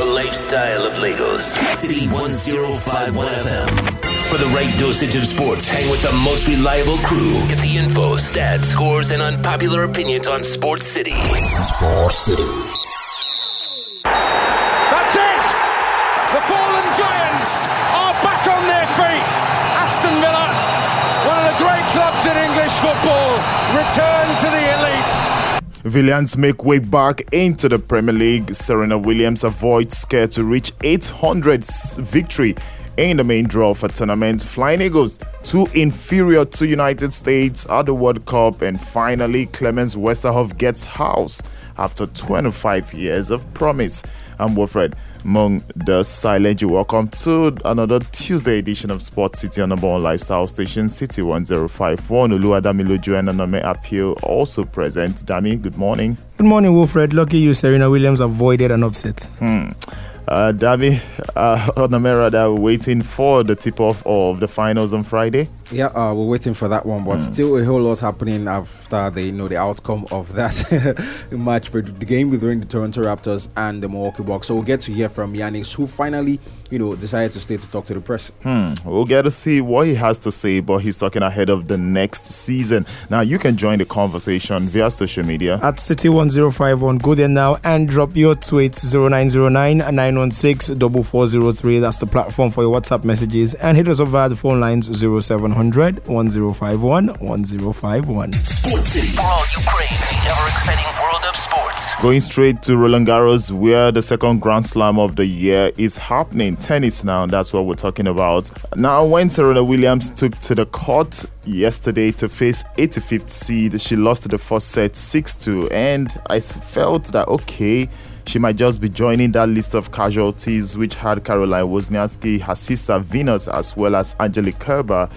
The lifestyle of Lagos. City 1051 FM. For the right dosage of sports, hang with the most reliable crew. Get the info, stats, scores, and unpopular opinions on Sports City. Sports City. That's it! The fallen giants are back on their feet. Aston Villa, one of the great clubs in English football, return to the elite. Valiants make way back into the Premier League. Serena Williams avoids scare to reach 800th victory in the main draw for tournament. Flying Eagles, too inferior to United States at the World Cup. And finally, Clemens Westerhoff gets house after 25 years of promise. I'm Wilfred Mung, the silent. You welcome to another Tuesday edition of Sports City on number one lifestyle station, City 1051. Oluwadami Lojo and Anome Appeal also present. Dami, good morning. Good morning, Wilfred. Lucky you, Serena Williams avoided an upset. Hmm. Uh, Dami, uh, that we're waiting for the tip off of the finals on Friday. Yeah, uh, we're waiting for that one, but mm. still a whole lot happening after they know the outcome of that match, but the game between the Toronto Raptors and the Milwaukee Bucks. So we'll get to hear from Giannis, who finally, you know, decided to stay to talk to the press. Hmm. We'll get to see what he has to say, but he's talking ahead of the next season. Now you can join the conversation via social media at City1051. Go there now and drop your tweets 0909 916 4403. That's the platform for your WhatsApp messages, and hit us up via the phone lines 0700 1051 1051. Sports City for all Ukraine, the ever exciting world of sports. Going straight to Roland Garros, where the second Grand Slam of the year is happening. Tennis now, that's what we're talking about. Now, when Serena Williams took to the court yesterday to face 85th seed, she lost the first set 6 2, and I felt that okay she might just be joining that list of casualties which had Caroline Wozniacki, her sister Venus, as well as Angelique Kerber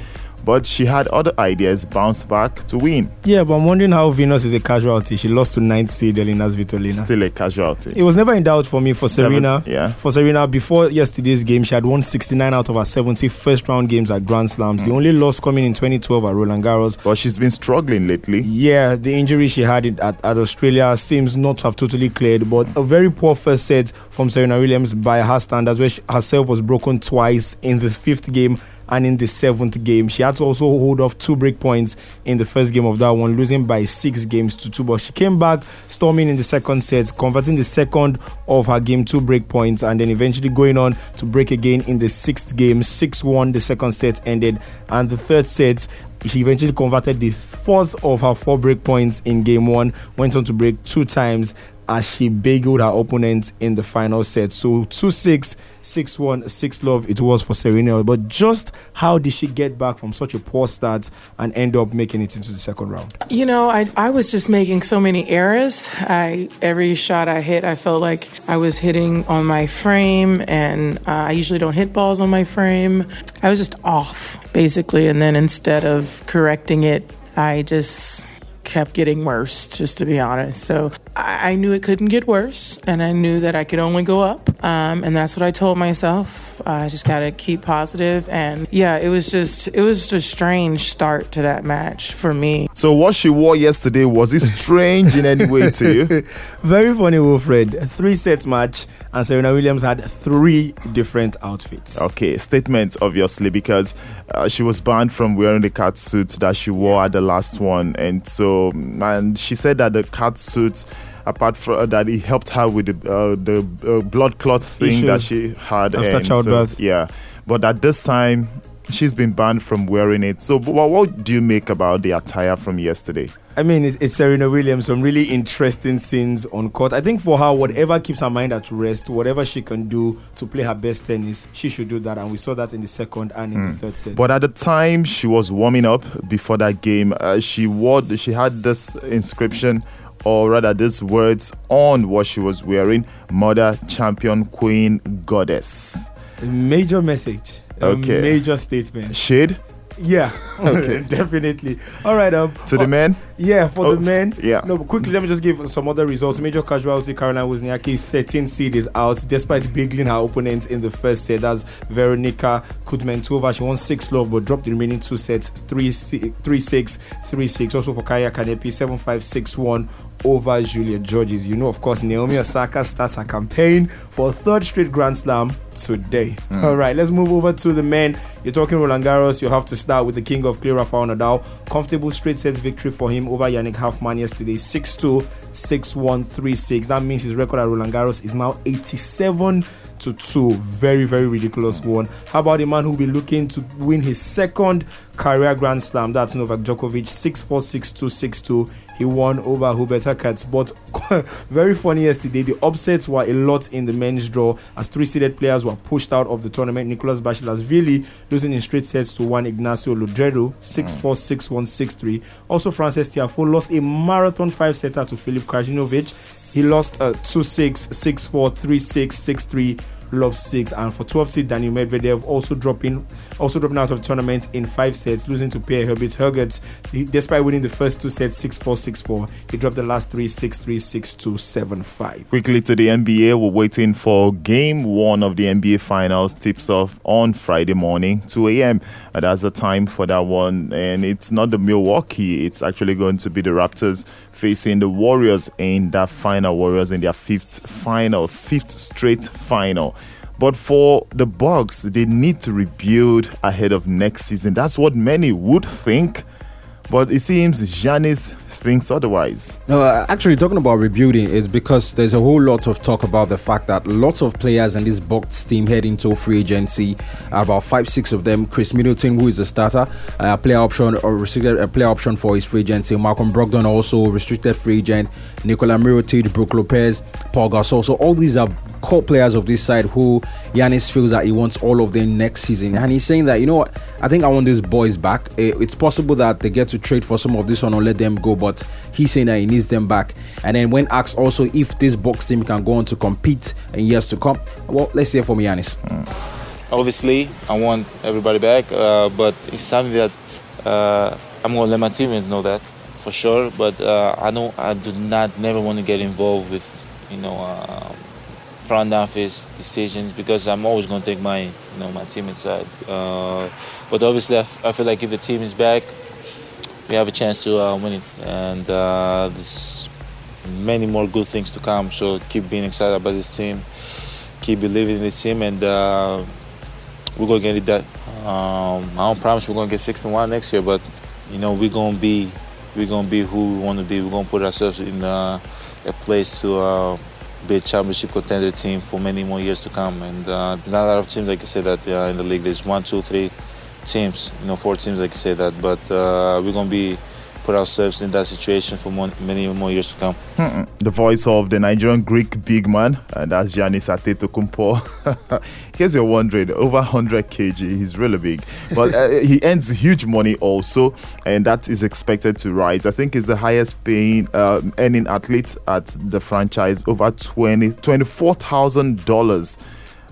but she had other ideas bounce back to win. Yeah, but I'm wondering how Venus is a casualty. She lost to ninth seed Elina Svitolina. Still a casualty. It was never in doubt for me for Serena. Seven, yeah. For Serena, before yesterday's game, she had won 69 out of her 70 first round games at Grand Slams. Mm. The only loss coming in 2012 at Roland Garros. But she's been struggling lately. Yeah, the injury she had at, at Australia seems not to have totally cleared, but a very poor first set from Serena Williams by her standards, where she herself was broken twice in the fifth game and in the seventh game. She had to also hold off two break points in the first game of that one, losing by six games to two. But she came back storming in the second set, converting the second of her game two break points, and then eventually going on to break again in the sixth game. 6 1, the second set ended, and the third set she eventually converted the fourth of her four break points in game one, went on to break two times as she bageled her opponent in the final set. So 2 6, 6 1, 6 love it was for Serena. But just how did she get back from such a poor start and end up making it into the second round? You know, I, I was just making so many errors. I Every shot I hit, I felt like I was hitting on my frame, and uh, I usually don't hit balls on my frame. I was just off, basically. And then instead of correcting it, I just kept getting worse, just to be honest. So I, knew it couldn't get worse, and I knew that I could only go up. Um, and that's what I told myself. I just got to keep positive. And yeah, it was just, it was a strange start to that match for me. So, what she wore yesterday, was it strange in any way to you? Very funny, Wilfred. Three set match, and Serena Williams had three different outfits. Okay, statement, obviously, because uh, she was banned from wearing the cat suit that she wore at the last one. And so, and she said that the cat suit apart from uh, that, he helped her with the uh, the uh, blood clot thing Issues that she had after childbirth. So, yeah, but at this time, she's been banned from wearing it. So, what, what do you make about the attire from yesterday? I mean, it's, it's, Serena Williams, some really interesting scenes on court. I think for her, whatever keeps her mind at rest, whatever she can do to play her best tennis, she should do that. And we saw that in the second and in mm. the third set. But at the time she was warming up before that game, uh, she wore, she had this inscription or rather these words on what she was wearing mother champion queen goddess major message okay major statement shade yeah, okay, definitely. All right, um, to the men. Yeah, for oh, the men. Yeah. No, but quickly, let me just give some other results. Major casualty: Caroline Wozniacki, 13 seed is out despite begling her opponent in the first set. That's Veronika Kudermetova. She won six love but dropped the remaining two sets: three, three six, three six. Also for Kaia Kanepi, seven five six one over Julia Görges. You know, of course, Naomi Osaka starts her campaign for a third straight Grand Slam today. Mm. All right, let's move over to the men. You're talking Roland Garros. You have to start with the king of clay, Rafael Nadal. Comfortable straight set victory for him over Yannick Hanfmann yesterday, 6 2, 6 1, 3 6. That means his record at Roland Garros is now 87 to 2. Very, very ridiculous one. How about the man who will be looking to win his second career Grand Slam? That's Novak Djokovic, 6 4, 6 2, 6 2. He won over Hubert Hurkacz. But very funny yesterday, the upsets were a lot in the men's draw as three seeded players were pushed out of the tournament. Nikoloz Basilashvili losing in straight sets to one Ignacio Londero, 6 4, 6 1, 6 3. Also, Frances Tiafoe lost a marathon five setter to Filip Krajinovic. He lost uh, 2 6, 6 4, 3 6, 6 3 Love six, and for 12 seed Daniil Medvedev also dropping also dropping out of tournament in five sets, losing to Pierre Herbert Hurkacz. Despite winning the first two sets 6-4, 6-4, he dropped the last three 6-3, 6-2, 7-5. Quickly to the NBA, we're waiting for game one of the NBA Finals. Tips off on Friday morning, 2 a.m. That's the time for that one, and it's not the Milwaukee. It's actually going to be the Raptors facing the Warriors in that final. Warriors in their fifth final, fifth straight final. But for the Bucks, they need to rebuild ahead of next season. That's what many would think. But it seems Giannis thinks otherwise. No, uh, actually, talking about rebuilding is because there's a whole lot of talk about the fact that lots of players in this Bucks team head into free agency. About five, six of them. Khris Middleton, who is a starter, a player option or restricted a player option for his free agency. Malcolm Brogdon also restricted free agent. Nikola Mirotic, Brook Lopez, Pau Gasol. So all these are core players of this side who Giannis feels that he wants all of them next season. And he's saying that, you know what, I think I want these boys back. It's possible that they get to trade for some of this one or let them go, but he's saying that he needs them back. And then when asked also if this Bucks team can go on to compete in years to come, well, let's hear from Giannis. Obviously, I want everybody back, uh, but it's something that uh, I'm going to let my teammates know that for sure. But uh, I don't, I do not never want to get involved with, you know, um, front office decisions because I'm always going to take my you know my team inside. Uh, but obviously, I, f- I feel like if the team is back, we have a chance to uh, win it, and uh, there's many more good things to come. So keep being excited about this team, keep believing in this team, and uh, we're gonna get it done. Um, I don't promise we're gonna get 61 next year, but you know we're gonna be we're gonna be who we want to be. We're gonna put ourselves in uh, a place to uh, be a championship contender team for many more years to come. And uh, there's not a lot of teams, like I said, that uh, in the league. There's one, two, three teams, you know, four teams, like I said that. But uh, we're gonna be put ourselves in that situation for more, many more years to come. Mm-mm. The voice of the Nigerian Greek big man, and that's Giannis Antetokounmpo. Here's you're wondering, over 100 kg, he's really big, but uh, he earns huge money also, and that is expected to rise. I think he's the highest paying uh, earning athlete at the franchise, over 20 $24,000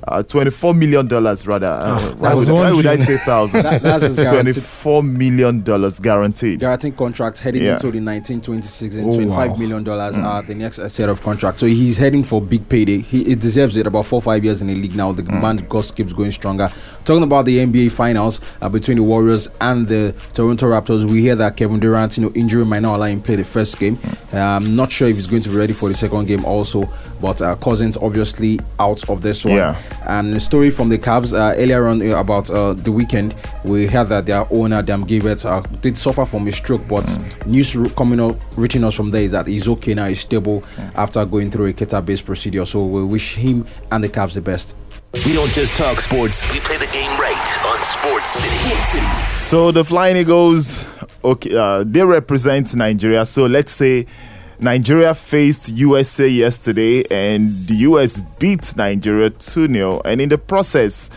uh, 24 million dollars rather. Uh, oh, why, would, why, would, I say thousand? that, that's 24 million dollars guaranteed. Guaranteed contract heading yeah. into the 1926 and Oh, 25 wow. million dollars mm. are the next set of contracts. So he's heading for big payday. He, he deserves it. About four five years in the league now. The mm. man just keeps going stronger. Talking about the NBA finals uh, between the Warriors and the Toronto Raptors, we hear that Kevin Durant, you know, injury might not allow him play the first game. Mm. I'm not sure if he's going to be ready for the second game also. But uh, Cousins obviously out of this one. Yeah. And a story from the Cavs uh, earlier on uh, about uh, the weekend, we heard that their owner Dan Gilbert uh, did suffer from a stroke, but mm. news coming up, reaching us from there is that he's okay now, he's stable mm. after going through a catheter-based procedure. So we wish him and the Cavs the best. We don't just talk sports, we play the game right on Sports City. So the Flying Eagles, okay, uh, they represent Nigeria. So let's say Nigeria faced USA yesterday, and the US beat Nigeria 2 0. And in the process,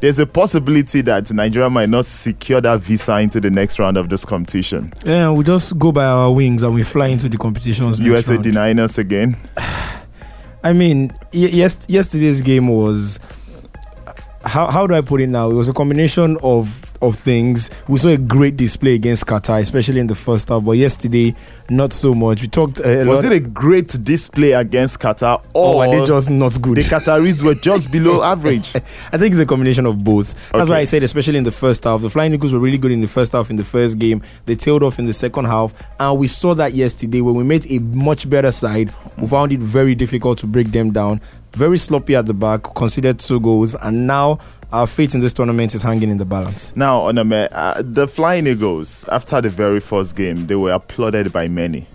there's a possibility that Nigeria might not secure that visa into the next round of this competition. Yeah, we just go by our wings and we fly into the competitions. USA denying us again. I mean, yes, yesterday's game was. How, how do I put it now? It was a combination of of things. We saw a great display against Qatar, especially in the first half. But yesterday, not so much. We talked. Uh, was it a great display against Qatar, or, or were they just not good? The Qataris were just below average. I think it's a combination of both. That's okay. why I said, especially in the first half, the Flying Eagles were really good in the first half. In the first game, they tailed off in the second half, and we saw that yesterday when we met a much better side. We found it very difficult to break them down. Very sloppy at the back, considered two goals, and now our fate in this tournament is hanging in the balance. Now, Onome, uh, the Flying Eagles, after the very first game, they were applauded by many.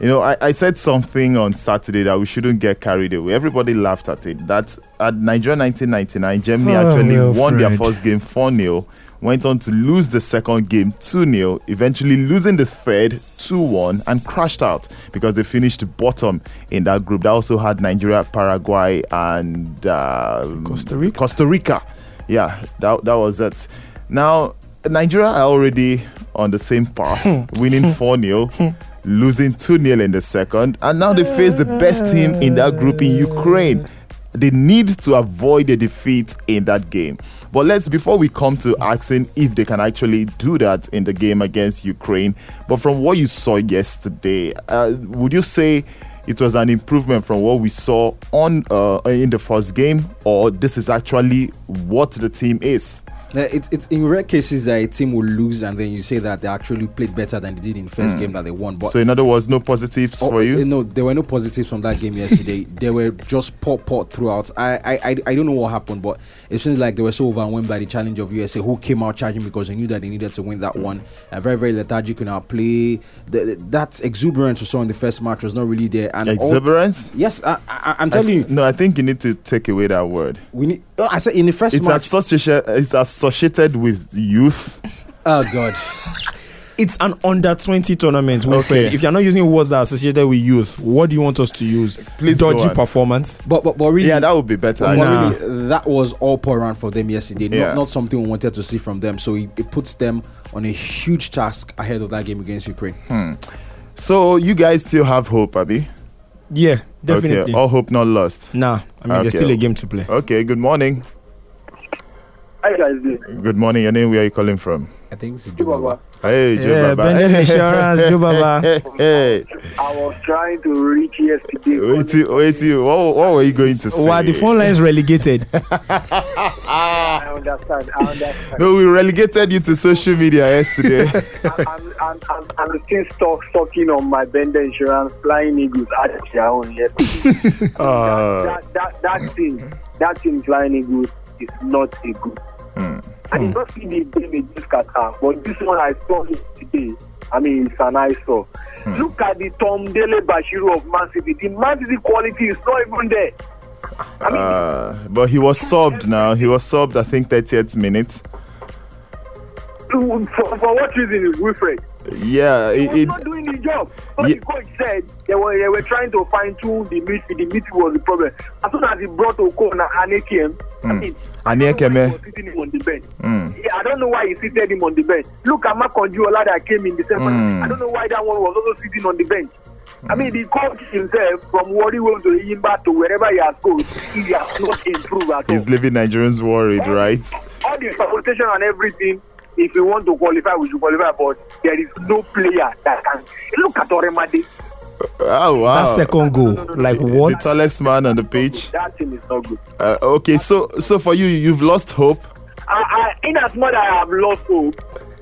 You know, I, I, said something on Saturday that we shouldn't get carried away. Everybody laughed at it. That at Nigeria 1999, Germany oh, actually won their first game 4 0 went on to lose the second game 2 0, eventually losing the third 2 1 and crashed out because they finished bottom in that group. That also had Nigeria, Paraguay, and uh, Costa Rica. Costa Rica. Yeah, that, that was it. Now, Nigeria are already on the same path, hmm. winning hmm. 4 0. Hmm. losing 2 0 in the second, and now they face the best team in that group in Ukraine. They need to avoid a defeat in that game. But let's, before we come to asking if they can actually do that in the game against Ukraine, but from what you saw yesterday, uh, would you say it was an improvement from what we saw on uh, in the first game, or this is actually what the team is? Uh, it's it's in rare cases that a team will lose and then you say that they actually played better than they did in the first mm. game that they won. But so in other words, no positives oh, for you. No, there were no positives from that game yesterday. they were just poor, poor throughout. I, I I don't know what happened, but it seems like they were so overwhelmed by the challenge of USA, who came out charging because they knew that they needed to win that one. And very very lethargic in our play. The, that exuberance we saw in the first match was not really there. And exuberance? All, yes, I, am telling I, you. No, I think you need to take away that word. We need. Oh, I said in the first it's match. Associated, it's associated with youth. Oh God. it's an under 20 tournament. Okay. If you're not using words that are associated with youth, what do you want us to use? Please Dodgy performance. But, but but really, yeah, that would be better. But nah. really, that was all pour around for them yesterday. Yeah. Not, not something we wanted to see from them. So it, it, puts them on a huge task ahead of that game against Ukraine. Hmm. So you guys still have hope, Abby? Yeah, definitely. Okay. All hope not lost. Nah, I mean, okay. there's still a game to play. Okay, good morning. Hi guys. Good morning. Your name? Where are you calling from? I think it's Joe Baba. Hey, Joe yeah, Baba. Bendel Insurance, Joe Baba. Hey. I was trying to reach yesterday. Wait, wait, what, what were you going to say? Why the phone line is relegated? I understand. I understand. No, we relegated you to social media yesterday. I'm, I'm, I'm, I'm still stuck talking on my Bender Insurance Flying Eagles at their own yesterday. Uh, that, that, that, that thing, that thing Flying Eagles is not a good. Mm. I did not see the game this Qatar, but this one I saw today. I mean, it's an eyesore. Mm. Look at the Tom Dele Bashiru of Man City. The Man City quality is not even there. I mean, uh, but he was subbed now. He was subbed, I think, 38th minute. For, for what reason, Wilfred? Yeah, he was not doing the job. But yeah. the coach said they were they were trying to fine tune the midfield. The midfield was the problem. As soon as he brought Okona and AKM, mm. I mean, Aniekeme. was sitting him on the bench. Mm. Yeah, I don't know why he seated him on the bench. Look at Makonjuola that came in December. Mm. I don't know why that one was also sitting on the bench. I mean, the coach himself, from Warri Wolves to Yimba to wherever he has gone, he has not improved at all. He's leaving Nigerians worried, all, right? All the supportation and everything, if we want to qualify, we should qualify, but there is no player that can. Look at Oremade. Oh wow! That second goal, no, no, no, like what? The tallest man on the pitch. That team is not good. Uh, okay, so so for you, you've lost hope. I, I, in as much as I have lost hope,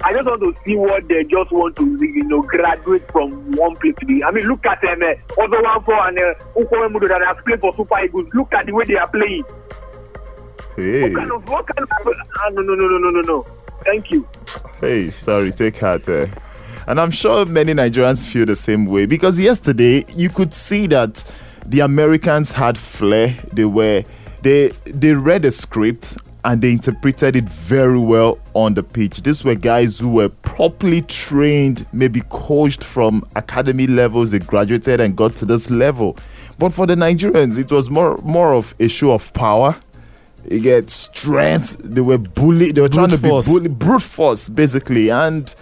I just want to see what they just want to, you know, graduate from one place to the. I mean, look at them, uh, also one for and uh, Ukwemudo that has played for Super Eagles. Look at the way they are playing. Hey. What kind of, what kind of, ah, no, no, no, no, no, no, no. Thank you. Hey, sorry, take heart. Uh. And I'm sure many Nigerians feel the same way because yesterday you could see that the Americans had flair. They were they they read a script and they interpreted it very well on the pitch. These were guys who were properly trained, maybe coached from academy levels. They graduated and got to this level. But for the Nigerians, it was more more of a show of power you get strength. They were bullied. They were brute trying to force. be bullied, brute force, basically. And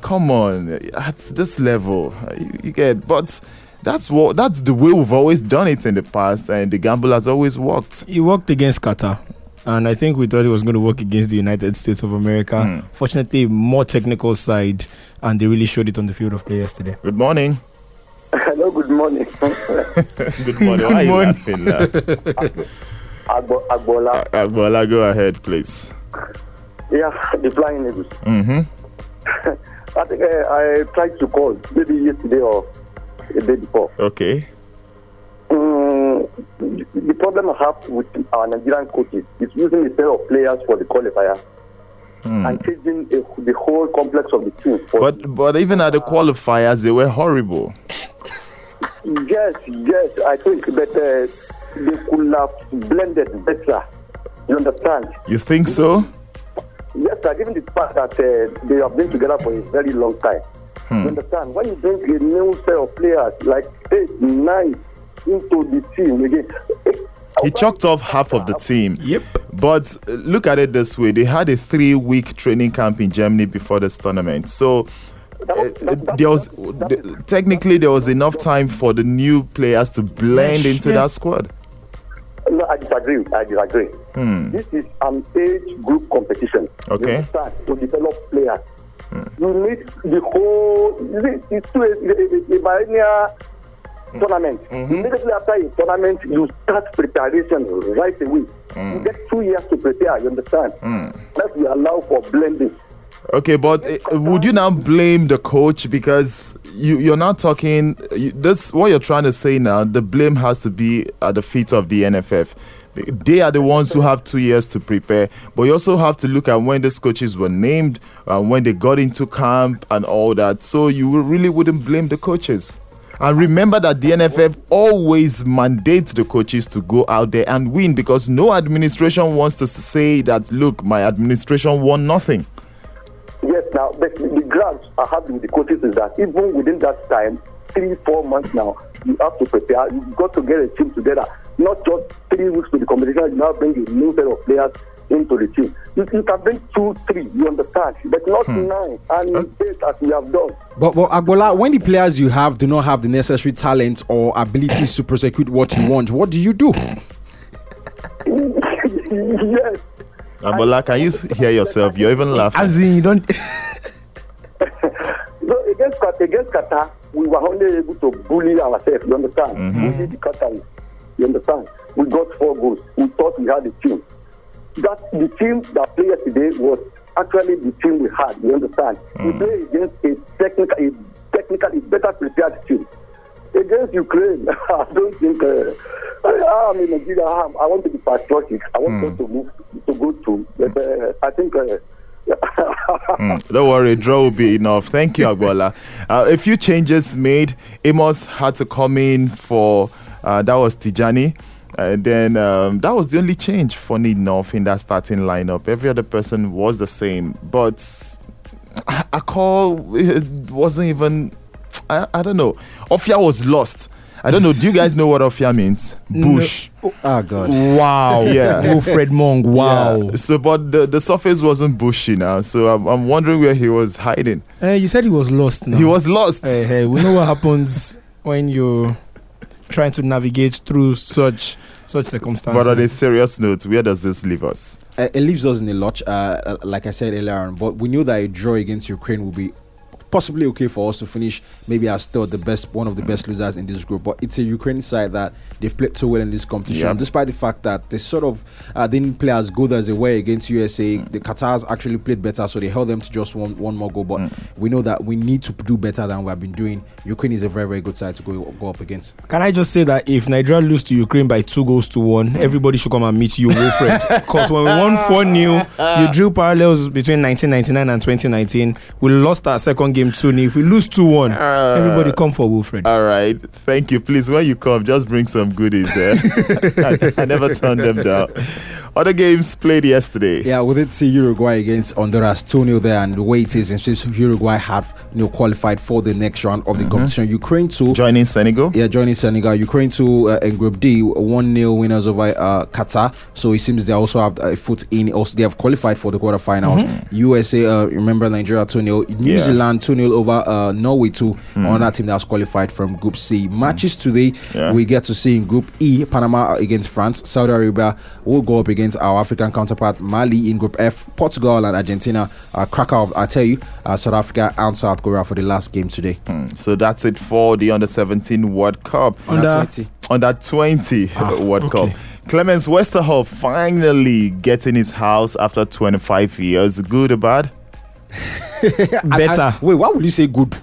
come on, at this level, you, you, get. But that's what that's the way we've always done it in the past, and the gamble has always worked. He worked against Qatar. and I think we thought it was going to work against the United States of America. Mm. Fortunately, more technical side, and they really showed it on the field of play yesterday. Good morning. Hello, good morning. Good morning. Why are you morning. Agbo- Agbola. Uh, Bola, go ahead, please. Yeah, the flying eagles. Mm-hmm. I think uh, I tried to call maybe yesterday or the day before. Okay. Mm, the problem I have with our Nigerian coaches is using the pair of players for the qualifier and changing the, the whole complex of the team. But but even at the qualifiers, they were horrible. yes, yes, I think that uh, they could have blended better. You understand? You think so? Yes, sir, given the fact that uh, they have been together for a very long time. You understand? When you bring a new set of players like eight, nine into the team again, eh, He chalked off half of the team. Yep. But uh, look at it this way: they had a three-week training camp in Germany before this tournament, so. Uh, there was technically there was enough time for the new players to blend into that squad. No, I disagree. I disagree. Hmm. This is an age group competition. Okay. You understand? To develop players. You need the whole. you It's to a, a, a, biennial tournament. Mm-hmm. Mm-hmm. Immediately after a tournament, you start preparation right away. Mm. You get two years to prepare. You understand? Mm. That we allow for blending. Okay, but uh, would you now blame the coach because you you're not talking you, this what you're trying to say now? The blame has to be at the feet of the NFF. They are the ones who have two years to prepare, but you also have to look at when these coaches were named, uh, when they got into camp, and all that. So you really wouldn't blame the coaches. And remember that the NFF always mandates the coaches to go out there and win because no administration wants to say that, look, my administration won nothing. Yes, now the, the grants I have with the coaches is that even within that time, three, four months now, you have to prepare. You've got to get a team together. Not just three weeks to the competition, you now bring a new set of players into the team. You, you can bring two, three, you understand, but not hmm. nine and uh, eight as we have done. But, but Agbola, when the players you have do not have the necessary talent or abilities to prosecute what you want, what do you do? yes. Ambola, can you hear yourself? You're even laughing. As in, you don't. So against Qatar, against Qatar, we were only able to bully ourselves. You understand? Bully the Qataris. You understand? We got four goals. We thought we had a team. That the team that played yesterday was actually the team we had. You understand? We play against a technical, a technical, a better prepared team. Against Ukraine, I don't think. Uh, I, I'm in Nigeria. I'm, I want to be patriotic. I want us to move to go to. But uh, I think. Uh, Don't worry, draw will be enough. Thank you, Agbola. Uh, a few changes made. Amos had to come in for uh, that was Tijani. And then um, that was the only change, funny enough, in that starting lineup. Every other person was the same. But I, I call wasn't even. I, I don't know. Ofia was lost. I don't know. Do you guys know what Ofia means? Bush. Oh God. Wow. Yeah. Wilfred Mong. Wow. Yeah. So, but the, the surface wasn't bushy now. So I'm, I'm wondering where he was hiding. Eh, you said he was lost now. He was lost. Hey, hey, we know what happens when you're trying to navigate through such such circumstances. But on a serious note, where does this leave us? Uh, it leaves us in a lot, uh, like I said earlier on. But we knew that a draw against Ukraine would be possibly okay for us to finish maybe as still the best, one of the best losers in this group. But it's a Ukraine side that they've played so well in this competition, Yeah. despite the fact that they sort of uh, didn't play as good as they were against USA. Mm. The Qatars actually played better, so they held them to just one one more goal. But mm. we know that we need to do better than we have been doing. Ukraine is a very very good side to go go up against. Can I just say that if Nigeria lose to Ukraine by two goals to one, mm. everybody should come and meet you, Wilfred. Because when we won 4 0, you drew parallels between 1999 and 2019. We lost our second game 2 0. If we lose 2 1, uh, everybody come for Wilfred. All right. Thank you. Please, when you come, just bring some goodies there. Eh? I, I never turn them down. Other games played yesterday. Yeah, we did see Uruguay against Honduras 2 0 there, and the way it is, it seems Uruguay have you know qualified for the next round of the competition. Ukraine 2 Joining Senegal. Yeah, joining Senegal. Ukraine 2 uh, in Group D, 1 0 winners over uh, Qatar. So it seems they also have a foot in. Also, they have qualified for the quarterfinals. USA, uh, remember Nigeria 2 0. New Yeah. Zealand 2 0 over uh, Norway 2. Another team that's qualified from Group C. Matches today, Yeah. we get to see in Group E, Panama against France. Saudi Arabia will go up against against our African counterpart Mali in Group F. Portugal and Argentina are cracker of, I tell you, uh, South Africa and South Korea for the last game today. Hmm. So that's it for the under 17 World Cup. Under 20. Under 20 ah, World okay. Cup. Clemens Westerhoff finally getting his house after 25 years. Good or bad? Better. I, I, wait, why would you say good?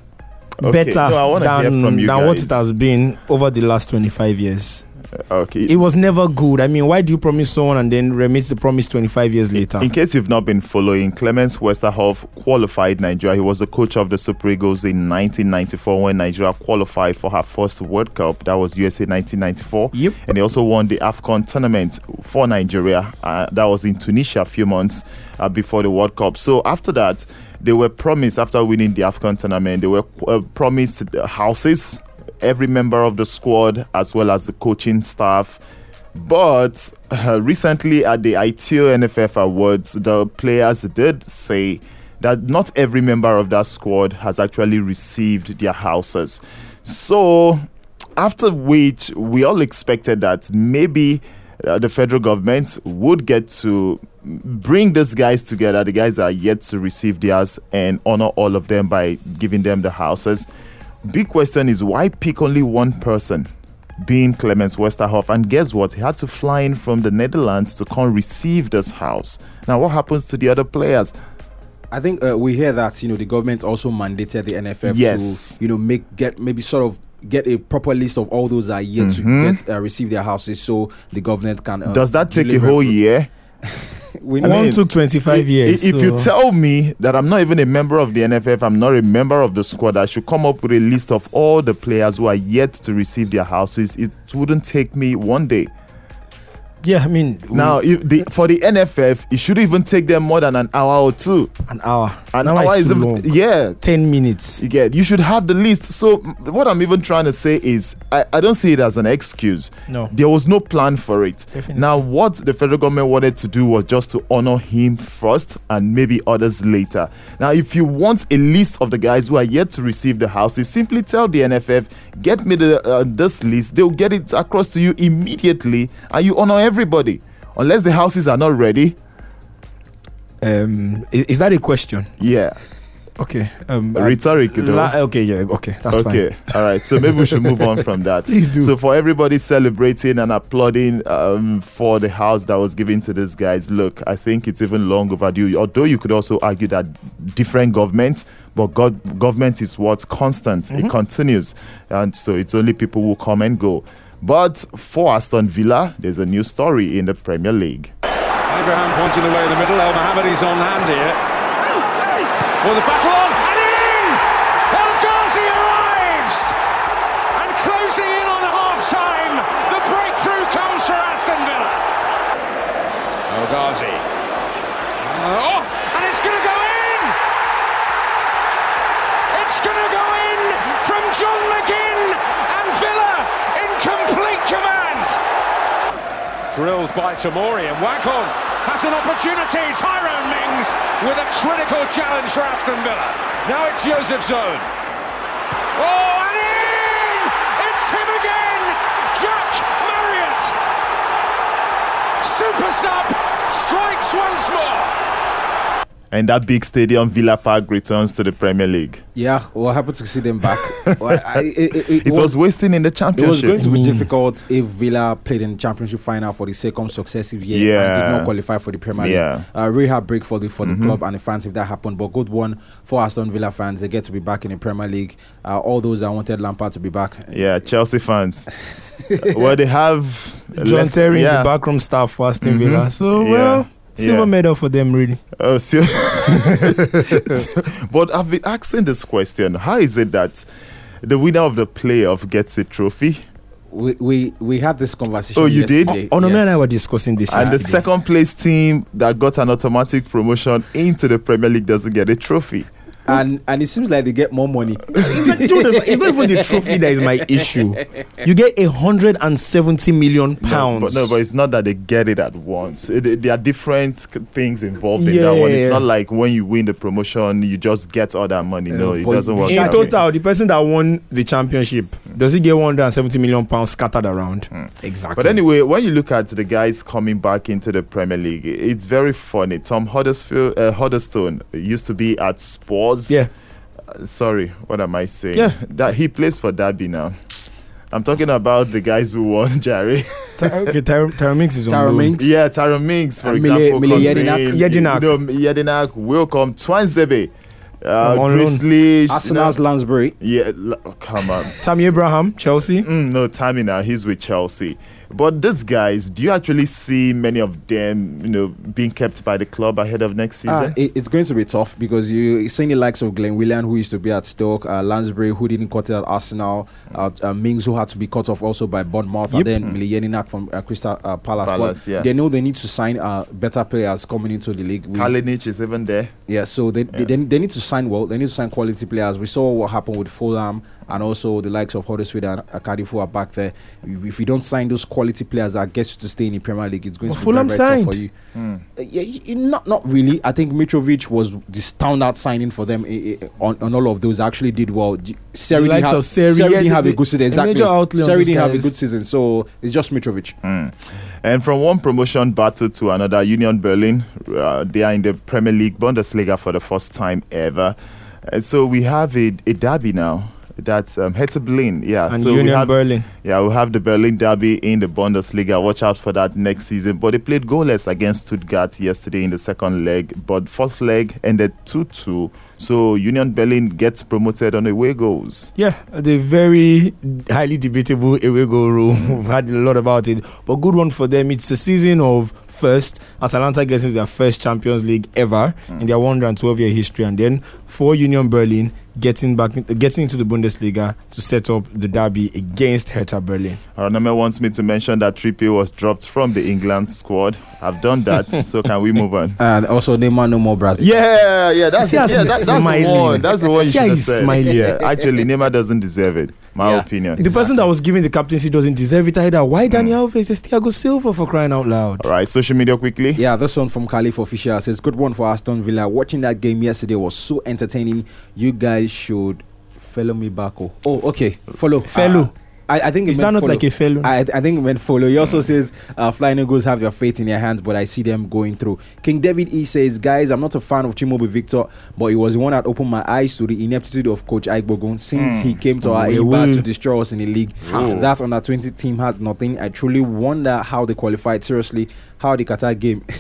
Okay. Better no, than, than what it has been over the last 25 years. Okay. It was never good. I mean, why do you promise someone and then remit the promise 25 years later? In case you've not been following, Clemens Westerhoff qualified Nigeria. He was the coach of the Super Eagles in 1994 when Nigeria qualified for her first World Cup. That was USA 1994. Yep. And he also won the AFCON tournament for Nigeria. Uh, that was in Tunisia a few months uh, before the World Cup. So after that, they were promised, after winning the AFCON tournament, they were uh, promised houses every member of the squad as well as the coaching staff. But uh, recently at the Aiteo NFF Awards, the players did say that not every member of that squad has actually received their houses. So, after which, we all expected that maybe uh, the federal government would get to bring these guys together, the guys that are yet to receive theirs, and honor all of them by giving them the houses. Big question is why pick only one person? Being Clemens Westerhoff, and guess what? He had to fly in from the Netherlands to come receive this house. Now, what happens to the other players? I think uh, we hear that you know the government also mandated the NFF yes. to you know make get maybe sort of get a proper list of all those that are yet mm-hmm. to get uh, receive their houses, so the government can. Uh, Does that take a whole year? we One mean, took 25 years. If so. you tell me that I'm not even a member of the NFF, I'm not a member of the squad, I should come up with a list of all the players who are yet to receive their houses. It wouldn't take me one day. Yeah, I mean, now the, for the NFF, it should even take them more than an hour or two. An hour. An, hour, hour is, even, yeah, ten minutes. You get. You should have the list. So what I'm even trying to say is, I, I don't see it as an excuse. No, there was no plan for it. Definitely. Now, what the federal government wanted to do was just to honor him first, and maybe others later. Now, if you want a list of the guys who are yet to receive the houses, simply tell the NFF, get me the uh, this list. They'll get it across to you immediately, and you honor everybody. Unless the houses are not ready. Um, is, is that a question? Yeah. Okay. Um, Rhetoric. La- okay, yeah, okay, that's okay. fine. All right. So maybe we should move on from that. Please do. So for everybody celebrating and applauding um, for the house that was given to these guys, look, I think it's even long overdue. Although you could also argue that different governments, but God, government is what's constant. Mm-hmm. It continues, and so it's only people who come and go. But for Aston Villa, there's a new story in the Premier League. Abraham pointing the way in the middle. El Mohammadi's on hand here. Well, the battle on and in! El Ghazi arrives! And closing in on half time, the breakthrough comes for Aston Villa. El Ghazi. Uh, oh, and it's going to go in! It's going to go in from John McGinn and Villa in complete command. Drilled by Tomori and Waghorn has an opportunity. Tyrone Mings with a critical challenge for Aston Villa. Now it's Joseph Zone. Oh, and in! It's him again! Jack Marriott! Super sub strikes once more and that big stadium Villa Park returns to the Premier League. Yeah, well, happy to see them back. well, I, it, it, it, it was, was, wasting in the championship. It was going to be difficult if Villa played in the championship final for the second successive year yeah. and did not qualify for the Premier League. Yeah. Uh, really heartbreak for the for the mm-hmm. club and the fans if that happened. But good one for Aston Villa fans. They get to be back in the Premier League. Uh, all those that wanted Lampard to be back. Yeah, Chelsea fans. well, they have John Terry, yeah. the backroom staff for Aston mm-hmm. Villa. So well. Yeah. Silver yeah. medal for them, really. Oh, sil- but I've been asking this question: How is it that the winner of the playoff gets a trophy? We, we we had this conversation. Oh, you did? Oh, oh no, yes. and I were discussing this. And yesterday. the second place team that got an automatic promotion into the Premier League doesn't get a trophy. And and it seems like they get more money. it's, like, it's not even the trophy that is my issue. You get a hundred and seventy million pounds. No but, no, but it's not that they get it at once. It, there are different things involved in yeah. that one. It's not like when you win the promotion, you just get all that money. No, it doesn't work. In total, the person that won the championship does he get one hundred and seventy million pounds scattered around? Mm. Exactly. But anyway, when you look at the guys coming back into the Premier League, it's very funny. Tom Huddersfield, uh, Huddlestone used to be at Spurs. Yeah. Uh, sorry, what am I saying? Yeah. That he plays for Derby now. I'm talking about the guys who won, Jerry. okay, Tyrone Mings is on Tyrone Mings. Yeah, Tyrone Mings, for example. Mile Jedinak. Jedinak. You know, Jedinak, Welcome, Tuanzebe. Uh, Grizzlies. Arsenal's Lansbury. Yeah, oh, come on. Tammy Abraham, Chelsea. Mm, no, Tammy now, he's with Chelsea. But these guys, do you actually see many of them, you know, being kept by the club ahead of next ah, season? Uh, it, it's going to be tough because you seeing the likes of Glenn Whelan, who used to be at Stoke, uh, Lansbury, who didn't cut it at Arsenal, uh, uh, Mings, who had to be cut off also by Bournemouth, yep. and then mm. Milieninak from uh, Crystal uh, Palace. Palace yeah. They know they need to sign uh, better players coming into the league. Kalinic is even there. Yeah, so they, yeah. They, they, they need to sign well. They need to sign quality players. We saw what happened with Fulham and also the likes of Huddersfield and Cardiff who are back there. If you don't sign those quality players that get you to stay in the Premier League, it's going well, to be Fulham very, very tough for you. Mm. Uh, yeah, not not really. I think Mitrovic was the standout signing for them uh, on, on all of those. Actually, did well. Seri didn't, have, Seri, Seri didn't have a good season. Exactly. Seri didn't have a good season, so it's just Mitrovic. Mm. And from one promotion battle to another, Union Berlin, uh, they are in the Premier League Bundesliga for the first time ever. And so we have a, a derby now that's um, Hertha Berlin. Yeah, and so Union we have, Berlin. Yeah, we have the Berlin derby in the Bundesliga. Watch out for that next season. But they played goalless against Stuttgart yesterday in the second leg. But first leg ended 2 2. So Union Berlin gets promoted on away goals. Yeah, the very highly debatable away goal rule. We've had a lot about it, but good one for them. It's a season of first. Atalanta gets into their first Champions League ever mm. in their 112 year history, and then for Union Berlin getting back, getting into the Bundesliga to set up the derby against Hertha Berlin. Aroname wants me to mention that Trippier was dropped from the England squad. I've done that, so can we move on? And also Neymar no more Brazil. Yeah, yeah, that's yeah, that, that's the one. That's the one you should have said. Smiling. Yeah, actually, Neymar doesn't deserve it. My yeah. opinion. The exactly. person that was giving the captaincy doesn't deserve it either. Why Dani mm. Alves is Thiago Silva for crying out loud? All right, social media quickly. Yeah, this one from Caliph Official says, Good one for Aston Villa. Watching that game yesterday was so entertaining. You guys should follow me back. Oh, oh okay. Follow. Follow. Uh, I, I think is that not follow. like a fellow? I, I think when meant follow. He also says uh, Flying Eagles have their fate in their hands, but I see them going through. King David E says, guys, I'm not a fan of Chimaobi Victor, but he was the one that opened my eyes to the ineptitude of Coach Ike Bogun since mm. he came to our A to destroy us in the league. Oh. That under 20 team has nothing. I truly wonder how they qualified. Seriously, how the Qatar game.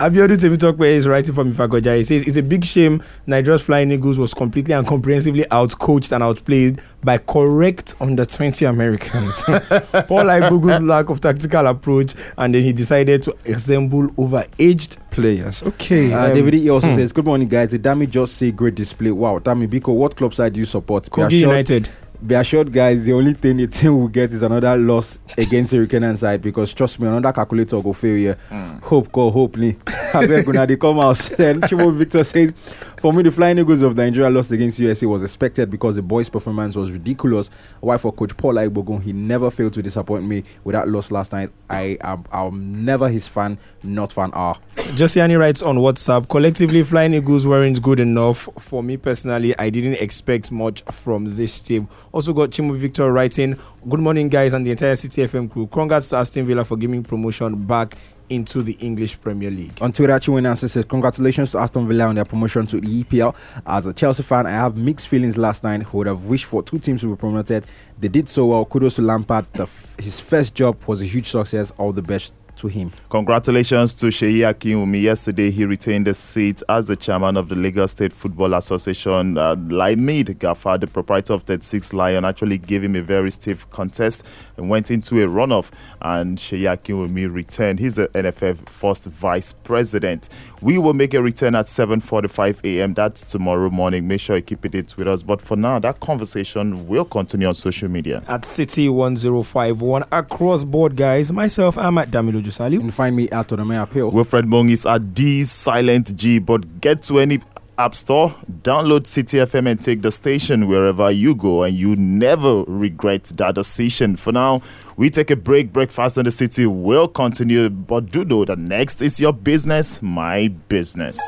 Abiodun Temitokwe is writing from Ifagoja. He says it's a big shame Nigeria's Flying Eagles was completely and comprehensively outcoached and outplayed by correct under 20 Americans. Paul Google lack of tactical approach and then he decided to assemble overaged players. Okay. Uh, um, David he also hmm. says, Good morning, guys. The Dami just say great display. Wow, Dami Biko, what club side do you support? Kogi United be assured, guys, the only thing the team will get is another loss against the Hurricane side because trust me, another calculator will fail here. Mm. Hope, call, hope, me. gonna they come out. Then Chimo Victor says, For me, the Flying Eagles of Nigeria lost against USA was expected because the boys' performance was ridiculous. Why for Coach Paul Aigbogun, he never failed to disappoint me with that loss last night. I am I'm never his fan, not fan R. Josiani writes on WhatsApp, collectively, Flying Eagles weren't good enough. For me personally, I didn't expect much from this team. Also got Chimo Victor writing, Good morning, guys, and the entire City FM crew. Congrats to Aston Villa for giving promotion back into the English Premier League. On Twitter, Chiwin says, Congratulations to Aston Villa on their promotion to the EPL. As a Chelsea fan, I have mixed feelings last night. Would have wished for two teams to be promoted. They did so well. Kudos to Lampard. The, his first job was a huge success. All the best to him. Congratulations to Sheyi Akinwunmi. Yesterday, he retained the seat as the chairman of the Lagos State Football Association. Uh, Laimid Gafar, the proprietor of 36 Lion, actually gave him a very stiff contest and went into a runoff. And Sheyi Akinwunmi returned. He's the NFF first vice president. We will make a return at 7:45 a.m. That's tomorrow morning. Make sure you keep it with us. But for now, that conversation will continue on social media at City 1051 across board, guys. Myself, I'm at Damilo Jusali. You can find me at Odomea Appeal. Wilfred Mong is at D Silent G. But get to any App Store, download City FM and take the station wherever you go, and you never regret that decision. For now, we take a break. Breakfast in the City will continue, but do know that next is your business, my business.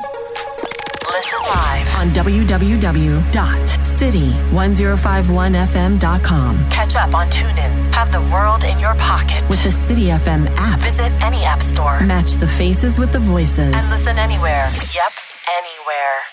Listen live on www.city1051fm.com. Catch up on TuneIn. Have the world in your pocket with the City FM app. Visit any app store. Match the faces with the voices. And listen anywhere. Yep, anywhere.